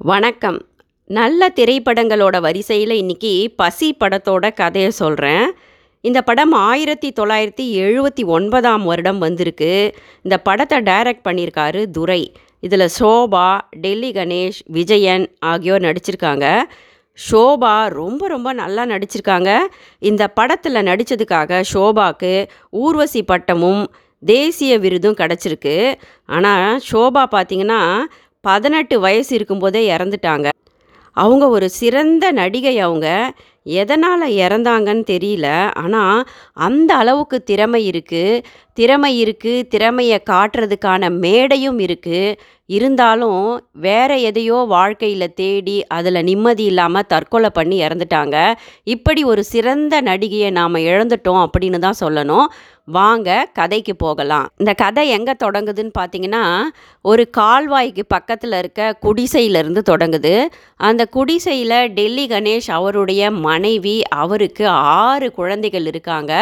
வணக்கம். நல்ல திரைப்படங்களோட வரிசையில் இன்றைக்கி பசி படத்தோட கதையை சொல்கிறேன் இந்த படம் ஆயிரத்தி தொள்ளாயிரத்தி எழுபத்தி ஒன்பதாம் வருடம் வந்திருக்கு. இந்த படத்தை டைரக்ட் பண்ணியிருக்காரு துரை. இதில் சோபா டெல்லி கணேஷ் விஜயன் ஆகியோர் நடிச்சிருக்காங்க. ஷோபா ரொம்ப ரொம்ப நல்லா நடிச்சிருக்காங்க. இந்த படத்தில் நடித்ததுக்காக ஷோபாக்கு ஊர்வசி பட்டமும் தேசிய விருதும் கிடச்சிருக்கு. ஆனால் ஷோபா பார்த்திங்கன்னா பதினெட்டு வயசு இருக்கும்போதே இறந்துட்டாங்க. அவங்க ஒரு சிறந்த நடிகை அவங்க. எதனால் இறந்தாங்கன்னு தெரியல. ஆனால் அந்த அளவுக்கு திறமை இருக்குது திறமை இருக்குது திறமையை காட்டுறதுக்கான மேடையும் இருக்குது இருந்தாலும் வேற எதையோ வாழ்க்கையில் தேடி அதில் நிம்மதி இல்லாமல் தற்கொலை பண்ணி இறந்துட்டாங்க. இப்படி ஒரு சிறந்த நடிகையை நாம் இழந்துட்டோம் அப்படின்னு தான் சொல்லணும். வாங்க கதைக்கு போகலாம். இந்த கதை எங்கே தொடங்குதுன்னு பார்த்தீங்கன்னா ஒரு கால்வாய்க்கு பக்கத்தில் இருக்க குடிசையிலேருந்து தொடங்குது. அந்த குடிசையில் டெல்லி கணேஷ் அவருடைய மனைவி அவருக்கு ஆறு குழந்தைகள் இருக்காங்க.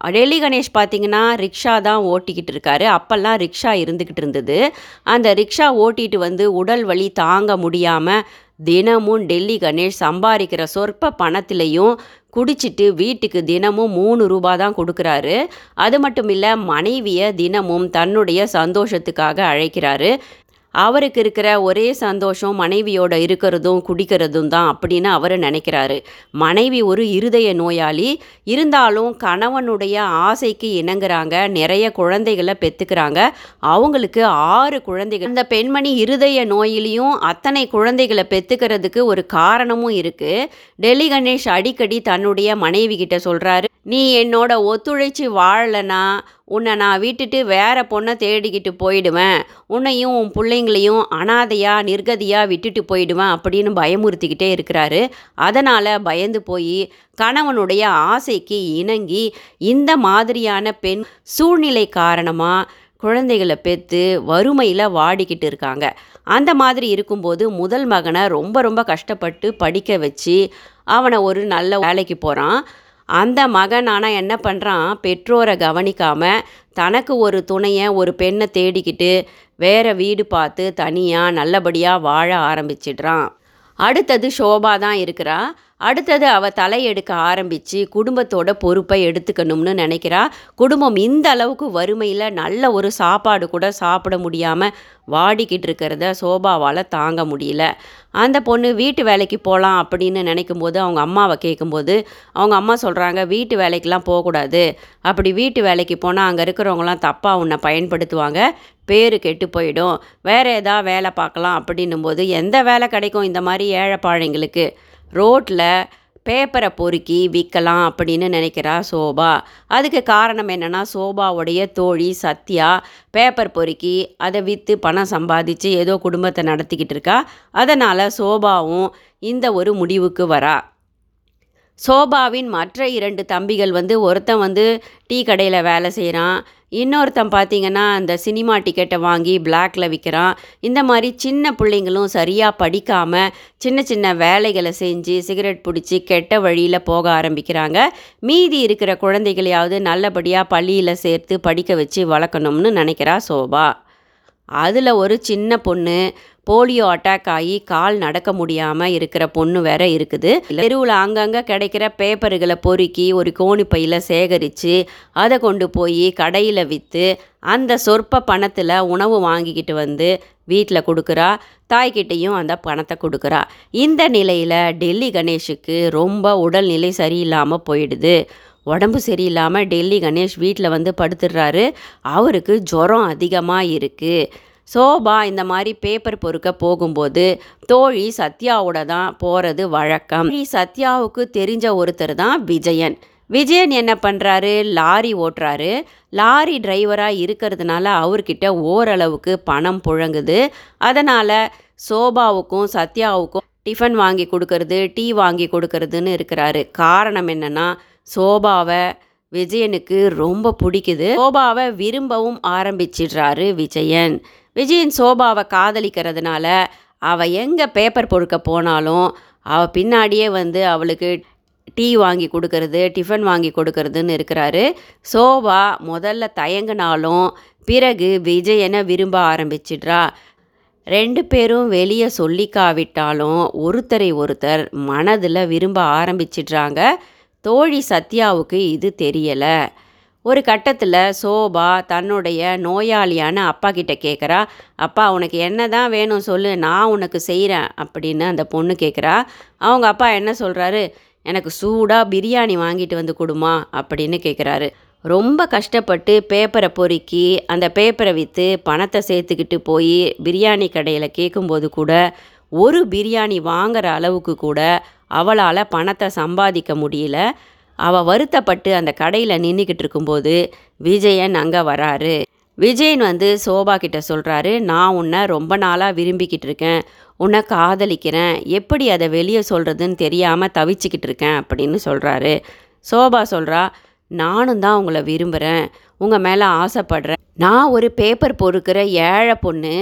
டெல்லி கணேஷ் பார்த்தீங்கன்னா ரிக்ஷா தான் ஓட்டிக்கிட்டு இருக்காரு. அப்போல்லாம் ரிக்ஷா இருந்துக்கிட்டு இருந்தது. அந்த ரிக்ஷா ஓட்டிட்டு வந்து உடல் வலி தாங்க முடியாமல் தினமும் டெல்லி கணேஷ் சம்பாதிக்கிற சொற்ப பணத்திலையும் குடிச்சிட்டு வீட்டுக்கு தினமும் மூணு ரூபா தான் கொடுக்குறாரு. அது மட்டும் இல்லை மனைவியை தினமும் தன்னுடைய சந்தோஷத்துக்காக அழைக்கிறாரு. அவருக்கு இருக்கிற ஒரே சந்தோஷம் மனைவியோட இருக்கிறதும் குடிக்கிறதும் தான் அப்படின்னு அவர் நினைக்கிறாரு. மனைவி ஒரு இருதய நோயாளி. இருந்தாலும் கணவனுடைய ஆசைக்கு இணங்குறாங்க. நிறைய குழந்தைகளை பெற்றுக்கிறாங்க அவங்களுக்கு ஆறு குழந்தைகள். இந்த பெண்மணி இருதய நோயிலையும் அத்தனை குழந்தைகளை பெற்றுக்கிறதுக்கு ஒரு காரணமும் இருக்குது டெல்லி கணேஷ் அடிக்கடி தன்னுடைய மனைவி கிட்ட சொல்கிறாரு நீ என்னோட ஒத்துழைச்சி வாழலைன்னா உன்னை நான் விட்டுட்டு வேற பொண்ணை தேடிக்கிட்டு போயிடுவேன். உன்னையும் உன் பிள்ளைங்களையும் அனாதையாக நிர்கதியாக விட்டுட்டு போயிடுவேன் அப்படின்னு பயமுறுத்திக்கிட்டே இருக்கிறாரு. அதனால் பயந்து போய் கணவனுடைய ஆசைக்கு இணங்கி இந்த மாதிரியான பெண் சூழ்நிலை காரணமாக குழந்தைகளை பெற்று வறுமையில் வாடிக்கிட்டு இருக்காங்க. அந்த மாதிரி இருக்கும்போது முதல் மகனை ரொம்ப ரொம்ப கஷ்டப்பட்டு படிக்க வச்சு அவனை ஒரு நல்ல வேலைக்கு போகிறான் அந்த மகன் ஆனால் என்ன பண்ணுறான் பெற்றோரை கவனிக்காமல் தனக்கு ஒரு துணையை ஒரு பெண்ணை தேடிக்கிட்டு வேற வீடு பார்த்து தனியாக நல்லபடியாக வாழ ஆரம்பிச்சிடுறான். அடுத்தது ஷோபா தான் இருக்கிறா. அடுத்தது அவள் தலையெடுக்க ஆரம்பித்து குடும்பத்தோட பொறுப்பை எடுத்துக்கணும்னு நினைக்கிறா. குடும்பம் இந்த அளவுக்கு வறுமையில் நல்ல ஒரு சாப்பாடு கூட சாப்பிட முடியாமல் வாடிக்கிட்டு இருக்கிறத சோபாவால் தாங்க முடியல. அந்த பொண்ணு வீட்டு வேலைக்கு போகலாம் அப்படின்னு நினைக்கும் போது அவங்க அம்மாவை கேட்கும்போது அவங்க அம்மா சொல்கிறாங்க வீட்டு வேலைக்கெலாம் போகக்கூடாது. அப்படி வீட்டு வேலைக்கு போனால் அங்கே இருக்கிறவங்களாம் தப்பாக உன்னை பயன்படுத்துவாங்க. பேர் கெட்டு போயிடும். வேறு ஏதாவது வேலை பார்க்கலாம் அப்படின்னும் போது எந்த வேலை கிடைக்கும் இந்த மாதிரி ஏழைப்பாழைங்களுக்கு ரோட்டில் பேப்பரை பொறுக்கி விற்கலாம் அப்படின்னு நினைக்கிறா சோபா. அதுக்கு காரணம் என்னென்னா சோபாவுடைய தோழி சத்யா பேப்பர் பொறுக்கி அதை விற்று பணம் சம்பாதிச்சு ஏதோ குடும்பத்தை நடத்திக்கிட்டு இருக்கா. அதனால் சோபாவும் இந்த ஒரு முடிவுக்கு வரா. சோபாவின் மற்ற இரண்டு தம்பிகள் வந்து ஒருத்தன் வந்து டீ கடையில் வேலை செய்கிறான் இன்னொருத்தன் பார்த்திங்கன்னா அந்த சினிமா டிக்கெட்டை வாங்கி பிளாக்ல விற்கிறான் இந்த மாதிரி சின்ன பிள்ளைங்களும் சரியாக படிக்காமல் சின்ன சின்ன வேலைகளை செஞ்சு சிகரெட் பிடிச்சி கெட்ட வழியில் போக ஆரம்பிக்கிறாங்க. மீதி இருக்கிற குழந்தைகளையாவது நல்லபடியாக பள்ளியில் சேர்த்து படிக்க வச்சு வளர்க்கணும்னு நினைக்கிறா சோபா. அதில் ஒரு சின்ன பொண்ணு போலியோ அட்டாக் ஆகி கால் நடக்க முடியாமல் இருக்கிற பொண்ணு வேற இருக்குது. தெருவில் அங்கங்கே கிடைக்கிற பேப்பர்களை பொறுக்கி ஒரு கோணிப்பையில் சேகரித்து அதை கொண்டு போய் கடையில் விற்று அந்த சொற்ப பணத்தில் உணவு வாங்கிக்கிட்டு வந்து வீட்டில் கொடுக்குறா. தாய்கிட்டையும் அந்த பணத்தை கொடுக்குறா. இந்த நிலையில் டெல்லி கணேஷுக்கு ரொம்ப உடல்நிலை சரியில்லாமல் போயிடுது. உடம்பு சரியில்லாமல் டெல்லி கணேஷ் வீட்டில் வந்து படுத்துடுறாரு. அவருக்கு ஜுரம் அதிகமாக இருக்குது சோபா இந்த மாதிரி பேப்பர் பொறுக்க போகும்போது தோழி சத்யாவோட தான் போகிறது வழக்கம். சத்யாவுக்கு தெரிஞ்ச ஒருத்தர் தான் விஜயன். விஜயன் என்ன பண்ணுறாரு லாரி ஓட்டுறாரு. லாரி டிரைவராக இருக்கிறதுனால அவர்கிட்ட ஓரளவுக்கு பணம் புழங்குது. அதனால் சோபாவுக்கும் சத்யாவுக்கும் டிஃபன் வாங்கி கொடுக்கறது டீ வாங்கி கொடுக்கறதுன்னு இருக்கிறாரு. காரணம் என்னென்னா சோபாவை விஜயனுக்கு ரொம்ப பிடிக்குது. சோபாவை விரும்பவும் ஆரம்பிச்சிடுறாரு விஜயன். விஜயன் சோபாவை காதலிக்கிறதுனால அவள் எங்கே பேப்பர் பொறுக்க போனாலும் அவள் பின்னாடியே வந்து அவளுக்கு டீ வாங்கி கொடுக்கறது டிஃபன் வாங்கி கொடுக்கறதுன்னு இருக்கிறாரு. சோபா முதல்ல தயங்கினாலும் பிறகு விஜயனை விரும்ப ஆரம்பிச்சிட்றா? ரெண்டு பேரும் வெளியே சொல்லிக்காவிட்டாலும் ஒருத்தரை ஒருத்தர் மனதில் விரும்ப ஆரம்பிச்சிடுறாங்க. தோழி சத்யாவுக்கு இது தெரியலை. ஒரு கட்டத்தில் சோபா தன்னுடைய நோயாளியான அப்பா கிட்ட கேட்குறா அப்பா உனக்கு என்ன தான் வேணும் சொல்லு நான் உனக்கு செய்கிறேன் அப்படின்னு அந்த பொண்ணு கேட்குறா அவங்க அப்பா என்ன சொல்கிறாரு எனக்கு சூடாக பிரியாணி வாங்கிட்டு வந்து கொடுமா அப்படின்னு கேட்குறாரு ரொம்ப கஷ்டப்பட்டு பேப்பரை பொறுக்கி அந்த பேப்பரை விற்று பணத்தை சேர்த்துக்கிட்டு போய் பிரியாணி கடையில் கேட்கும்போது கூட ஒரு பிரியாணி வாங்குற அளவுக்கு கூட அவளால் பணத்தை சம்பாதிக்க முடியல. அவள் வருத்தப்பட்டு அந்த கடையில் நின்றுக்கிட்டு இருக்கும்போது விஜயன் அங்கே வராரு. விஜயன் வந்து சோபா கிட்ட சொல்கிறாரு நான் உன்னை ரொம்ப நாளாக விரும்பிக்கிட்டு இருக்கேன். உன்னை காதலிக்கிறேன். எப்படி அதை வெளியே சொல்கிறதுன்னு தெரியாமல் தவிச்சிக்கிட்டு இருக்கேன் அப்படின்னு சொல்கிறாரு சோபா சொல்கிறா நானும் தான் உங்களை விரும்புகிறேன் உங்கள் மேலே ஆசைப்படுறேன். நான் ஒரு பேப்பர் பொறுக்கிற ஏழை பொண்ணு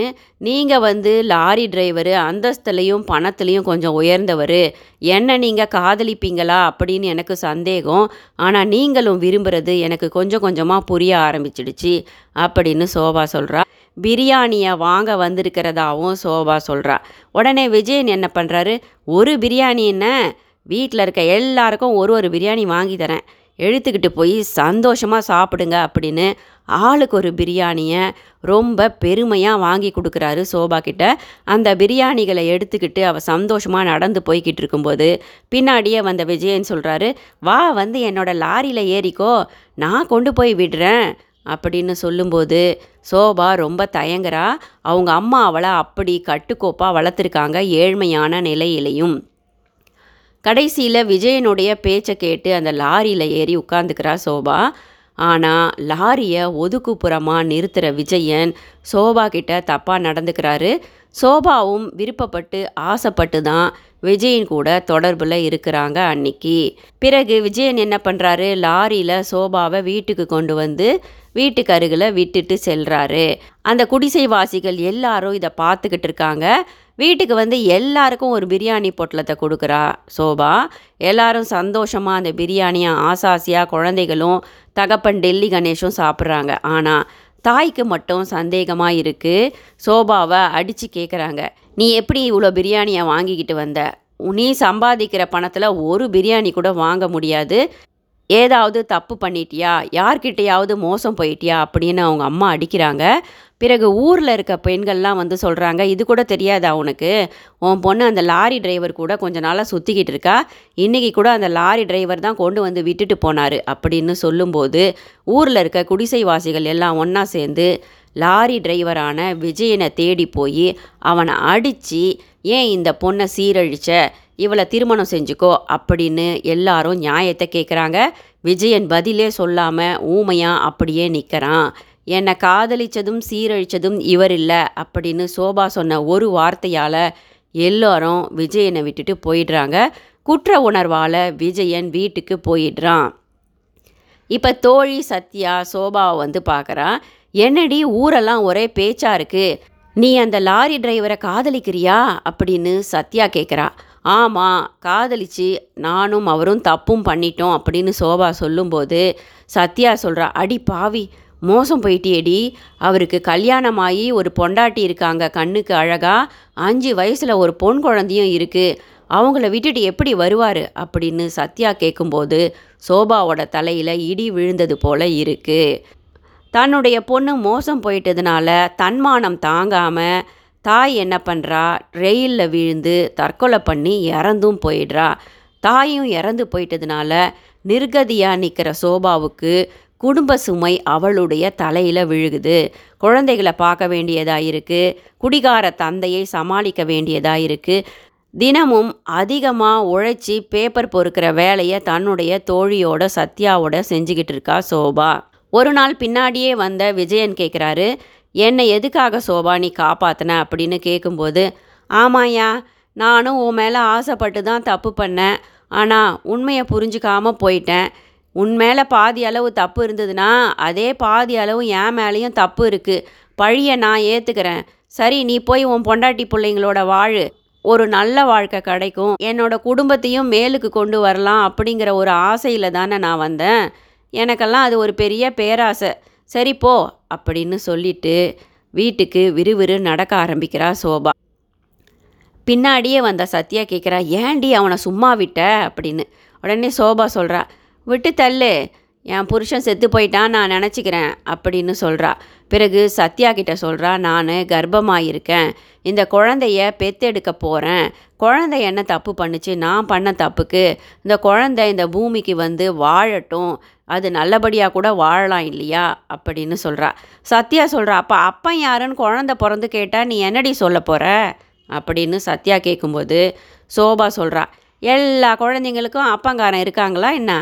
நீங்கள் வந்து லாரி டிரைவரு அந்தஸ்துலேயும் பணத்துலேயும் கொஞ்சம் உயர்ந்தவர். என்ன நீங்கள் காதலிப்பீங்களா அப்படின்னு எனக்கு சந்தேகம். ஆனால் நீங்களும் விரும்புகிறது எனக்கு கொஞ்சம் கொஞ்சமாக புரிய ஆரம்பிச்சிடுச்சு அப்படின்னு சோபா சொல்கிறா பிரியாணியை வாங்க வந்திருக்கிறதாவும் சோபா சொல்கிறா உடனே விஜயன் என்ன பண்ணுறாரு ஒரு பிரியாணி என்ன? வீட்டில் இருக்க எல்லாருக்கும் ஒரு ஒரு பிரியாணி வாங்கி தரேன். எழுத்துக்கிட்டு போய் சந்தோஷமாக சாப்பிடுங்க அப்படின்னு ஆளுக்கு ஒரு பிரியாணியை ரொம்ப பெருமையாக வாங்கி கொடுக்குறாரு சோபா கிட்ட. அந்த பிரியாணிகளை எடுத்துக்கிட்டு அவள் சந்தோஷமாக நடந்து போய்கிட்டு இருக்கும்போது பின்னாடியே வந்த விஜயன் சொல்கிறாரு வா வந்து என்னோட லாரியில் ஏறிக்கோ. நான் கொண்டு போய் விடுறேன். அப்படின்னு சொல்லும்போது சோபா ரொம்ப தயங்குறா. அவங்க அம்மா அவளை அப்படி கட்டுக்கோப்பாக வளர்த்துருக்காங்க ஏழ்மையான நிலையிலையும். கடைசியில் விஜயனுடைய பேச்சை கேட்டு அந்த லாரியில் ஏறி உட்காந்துக்கிறா சோபா. ஆனால் லாரியை ஒதுக்குப்புறமாக நிறுத்துகிற விஜயன் சோபா கிட்ட தப்பாக நடந்துக்கிறாரு. சோபாவும் விருப்பப்பட்டு ஆசைப்பட்டு தான் விஜயன் கூட தொடர்பில் இருக்கிறாங்க அன்னைக்கு. பிறகு விஜயன் என்ன பண்ணுறாரு லாரியில் சோபாவை வீட்டுக்கு கொண்டு வந்து வீட்டுக்கு அருகில் விட்டுட்டு செல்கிறாரு அந்த குடிசைவாசிகள் எல்லாரும் இதை பார்த்துக்கிட்டு இருக்காங்க. வீட்டுக்கு வந்து எல்லாருக்கும் ஒரு பிரியாணி பொட்டலத்தை கொடுக்குறா சோபா. எல்லாரும் சந்தோஷமாக அந்த பிரியாணியை ஆசாசியாக குழந்தைகளும் தகப்பன் டெல்லி கணேஷும் சாப்பிட்றாங்க. ஆனால் தாய்க்கு மட்டும் சந்தேகமாக இருக்குது சோபாவை அடித்து கேட்குறாங்க நீ எப்படி இவ்வளோ பிரியாணியை வாங்கிக்கிட்டு வந்த? நீ சம்பாதிக்கிற பணத்தில் ஒரு பிரியாணி கூட வாங்க முடியாது. ஏதாவது தப்பு பண்ணிட்டியா? யார்கிட்டையாவது மோசம் போயிட்டியா? அப்படின்னு அவங்க அம்மா அடிக்கிறாங்க. பிறகு ஊரில் இருக்க பெண்கள்லாம் வந்து சொல்கிறாங்க இது கூட தெரியாதா உனக்கு? உன் பொண்ணு அந்த லாரி டிரைவர் கூட கொஞ்ச நாளாக சுற்றிக்கிட்டு இருக்கா. இன்றைக்கி கூட அந்த லாரி டிரைவர் தான் கொண்டு வந்து விட்டுட்டு போனார் அப்படின்னு சொல்லும்போது ஊரில் இருக்க குடிசைவாசிகள் எல்லாம் ஒன்றா சேர்ந்து லாரி டிரைவரான விஜயனை தேடி போய் அவனை அடித்து ஏன் இந்த பொண்ணை சீரழிச்ச? இவளை திருமணம் செஞ்சுக்கோ அப்படின்னு எல்லாரும் நியாயத்தை கேட்குறாங்க விஜயன் பதிலே சொல்லாமல் ஊமையாக அப்படியே நிற்கிறான் என்னை காதலிச்சதும் சீரழிச்சதும் இவர் இல்லை அப்படின்னு சோபா சொன்ன ஒரு வார்த்தையால் எல்லோரும் விஜயனை விட்டுட்டு போயிடுறாங்க. குற்ற உணர்வால் விஜயன் வீட்டுக்கு போயிடுறான். இப்போ தோழி சத்யா சோபாவை வந்து பார்க்குறான் என்னடி ஊரெல்லாம் ஒரே பேச்சாக இருக்குது நீ அந்த லாரி டிரைவரை காதலிக்கிறியா? அப்படின்னு சத்யா கேட்குறா ஆமாம் காதலிச்சு நானும் அவரும் தப்பும் பண்ணிட்டோம் அப்படின்னு சோபா சொல்லும்போது சத்யா சொல்கிறா அடி பாவி மோசம் போயிட்டியேடி. அவருக்கு கல்யாணமாகி ஒரு பொண்டாட்டி இருக்காங்க கண்ணுக்கு அழகா. அஞ்சு வயசில் ஒரு பொன் குழந்தையும் இருக்குது அவங்கள விட்டுட்டு எப்படி வருவார் அப்படின்னு சத்யா கேட்கும்போது சோபாவோட தலையில் இடி விழுந்தது போல இருக்குது தன்னுடைய பொண்ணு மோசம் போயிட்டதுனால தன்மானம் தாங்காமல் தாய் என்ன பண்ணுறா ரெயிலில் விழுந்து தற்கொலை பண்ணி இறந்தும் போயிடுறா. தாயும் இறந்து போயிட்டதுனால நிர்கதியாக நிற்கிற சோபாவுக்கு குடும்ப சுமை அவளுடைய தலையில் விழுகுது. குழந்தைகளை பார்க்க வேண்டியதாக இருக்குது குடிகார தந்தையை சமாளிக்க வேண்டியதாக இருக்குது தினமும் அதிகமாக உழைச்சி பேப்பர் பொறுக்கிற வேலையை தன்னுடைய தோழியோட சத்யாவோட செஞ்சுக்கிட்டு இருக்கா சோபா. ஒரு நாள் பின்னாடியே வந்த விஜயன் கேட்குறாரு என்னை எதுக்காக சோபா நீ காப்பாத்தின? அப்படின்னு கேட்கும்போது ஆமாயா நானும் உன் மேலே ஆசைப்பட்டு தான் தப்பு பண்ணேன். ஆனால் உண்மையை புரிஞ்சுக்காமல் போயிட்டேன். உன் மேலே பாதி அளவு தப்பு இருந்ததுன்னா அதே பாதி அளவு என் மேலேயும் தப்பு இருக்குது பழியை நான் ஏற்றுக்கிறேன் சரி நீ போய் உன் பொண்டாட்டி பிள்ளைங்களோட வாழு. ஒரு நல்ல வாழ்க்கை கிடைக்கும். என்னோட குடும்பத்தையும் மேலுக்கு கொண்டு வரலாம் அப்படிங்கிற ஒரு ஆசையில் தானே நான் வந்தேன். எனக்கெல்லாம் அது ஒரு பெரிய பேராசை. சரி போ அப்படின்னு சொல்லிட்டு வீட்டுக்கு விறுவிறு நடக்க ஆரம்பிக்கிறா சோபா. பின்னாடியே வந்த சத்யா கேட்குறா ஏண்டி அவனை சும்மா விட்ட? அப்படின்னு. உடனே சோபா சொல்கிறா விட்டு தள்ளு என் புருஷன் செத்து போயிட்டான் நான் நினச்சிக்கிறேன் அப்படின்னு சொல்கிறா பிறகு சத்யா கிட்ட சொல்கிறா நான் கர்ப்பமாக இருக்கேன் இந்த குழந்தைய பெத்தெடுக்க போகிறேன் குழந்தை என்ன தப்பு பண்ணுச்சு? நான் பண்ண தப்புக்கு. இந்த குழந்தை இந்த பூமிக்கு வந்து வாழட்டும். அது நல்லபடியாக கூட வாழலாம் இல்லையா? அப்படின்னு சொல்கிறா சத்யா சொல்கிறா அப்போ அப்பன் யாருன்னு குழந்தை பிறந்து கேட்டால் நீ என்னடி சொல்ல போகிற அப்படின்னு சத்யா கேட்கும்போது சோபா சொல்கிறா எல்லா குழந்தைங்களுக்கும் அப்பங்காரன் இருக்காங்களா என்ன?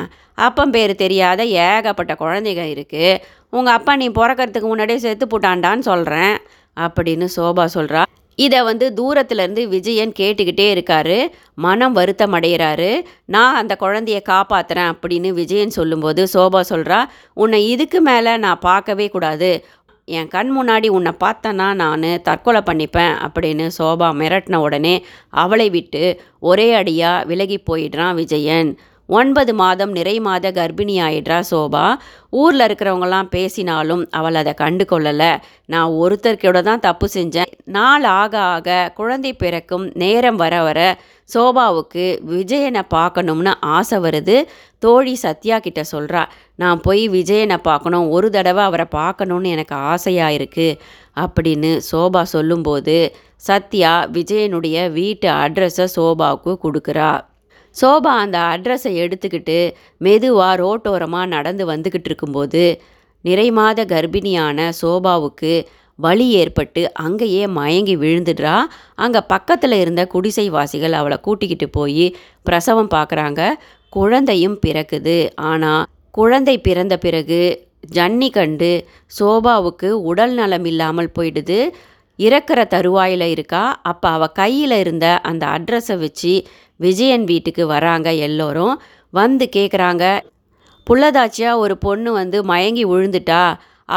அப்பன் பேர் தெரியாத ஏகப்பட்ட குழந்தைங்க இருக்குது உங்கள் அப்பா நீ பிறக்கறதுக்கு முன்னாடியே செத்து போட்டாண்டான்னு சொல்கிறேன் அப்படின்னு சோபா சொல்கிறா இதை வந்து தூரத்துலேருந்து விஜயன் கேட்டுக்கிட்டே இருக்காரு. மனம் வருத்தம் அடைகிறாரு நான் அந்த குழந்தைய காப்பாற்றுறேன் அப்படின்னு விஜயன் சொல்லும்போது சோபா சொல்கிறா உன்னை இதுக்கு மேலே நான் பார்க்கவே கூடாது. என் கண் முன்னாடி உன்னை பார்த்தனா நான் தற்கொலை பண்ணிப்பேன் அப்படின்னு சோபா மிரட்டின உடனே அவளை விட்டு ஒரே அடியாக விலகி போயிடுறான் விஜயன். ஒன்பது மாதம் நிறை மாத கர்ப்பிணி ஆயிடுறா சோபா. ஊரில் இருக்கிறவங்கலாம் பேசினாலும் அவள் அதை கண்டு கொள்ளலை. நான் ஒருத்தர்கூட தான் தப்பு செஞ்சேன். நாள் ஆக ஆக குழந்தை பிறக்கும் நேரம் வர வர சோபாவுக்கு விஜயனை பார்க்கணும்னு ஆசை வருது. தோழி சத்யா கிட்ட சொல்கிறா நான் போய் விஜயனை பார்க்கணும். ஒரு தடவை அவரை பார்க்கணுன்னு எனக்கு ஆசையாக இருக்குது அப்படின்னு சோபா சொல்லும்போது சத்யா விஜயனுடைய வீட்டு அட்ரஸை சோபாவுக்கு கொடுக்குறா. சோபா அந்த அட்ரஸை எடுத்துக்கிட்டு மெதுவாக ரோட்டோரமாக நடந்து வந்துக்கிட்டு இருக்கும்போது நிறைமாத கர்ப்பிணியான சோபாவுக்கு வலி ஏற்பட்டு அங்கேயே மயங்கி விழுந்துடுறா. அங்கே பக்கத்தில் இருந்த குடிசைவாசிகள் அவளை கூட்டிக்கிட்டு போய் பிரசவம் பார்க்குறாங்க குழந்தையும் பிறக்குது. ஆனால் குழந்தை பிறந்த பிறகு ஜன்னி கண்டு சோபாவுக்கு உடல் நலம் இல்லாமல் போயிடுது. இறக்குற தருவாயில் இருக்கா. அப்போ அவள் கையில் இருந்த அந்த அட்ரஸை வச்சு விஜயன் வீட்டுக்கு வராங்க எல்லோரும். வந்து கேட்குறாங்க புள்ளதாச்சியாக ஒரு பொண்ணு வந்து மயங்கி விழுந்துட்டா.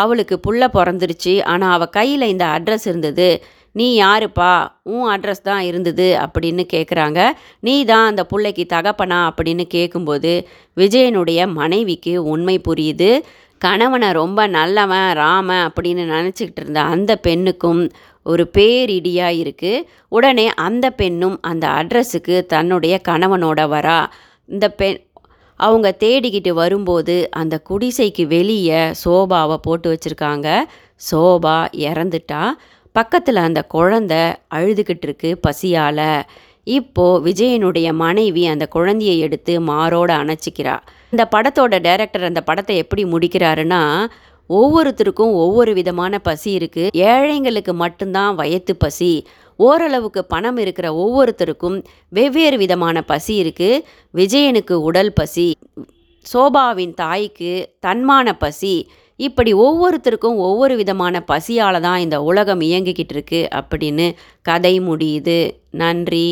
அவளுக்கு புள்ள பிறந்துருச்சு. ஆனால் அவள் கையில் இந்த அட்ரஸ் இருந்தது. நீ யாருப்பா? உன் அட்ரஸ் தான் இருந்தது அப்படின்னு கேட்குறாங்க நீ தான் அந்த பிள்ளைக்கு தகப்பனா? அப்படின்னு கேட்கும்போது விஜயனுடைய மனைவிக்கு உண்மை புரியுது. கணவனை ரொம்ப நல்லவன் ராம அப்படின்னு நினச்சிக்கிட்டு இருந்த அந்த பெண்ணுக்கும் ஒரு பேரிடியாக இருக்குது உடனே அந்த பெண்ணும் அந்த அட்ரஸுக்கு தன்னுடைய கணவனோட வரா. இந்த பெண் அவங்க தேடிக்கிட்டு வரும்போது அந்த குடிசைக்கு வெளியே சோபாவை போட்டு வச்சுருக்காங்க. சோபா இறந்துட்டா. பக்கத்தில் அந்த குழந்த அழுதுகிட்டு இருக்கு பசியால். இப்போது விஜயனுடைய மனைவி அந்த குழந்தையை எடுத்து மாரோட அணைச்சிக்கிறா. இந்த படத்தோட டைரக்டர் அந்த படத்தை எப்படி முடிக்கிறாருன்னா ஒவ்வொருத்தருக்கும் ஒவ்வொரு விதமான பசி இருக்குது ஏழைங்களுக்கு மட்டும்தான் வயத்து பசி. ஓரளவுக்கு பணம் இருக்கிற ஒவ்வொருத்தருக்கும் வெவ்வேறு விதமான பசி இருக்குது விஜயனுக்கு உடல் பசி சோபாவின் தாய்க்கு தன்மான பசி இப்படி ஒவ்வொருத்தருக்கும் ஒவ்வொரு விதமான பசியால் தான் இந்த உலகம் இயங்கிக்கிட்டு இருக்கு அப்படின்னு கதை முடியுது. நன்றி.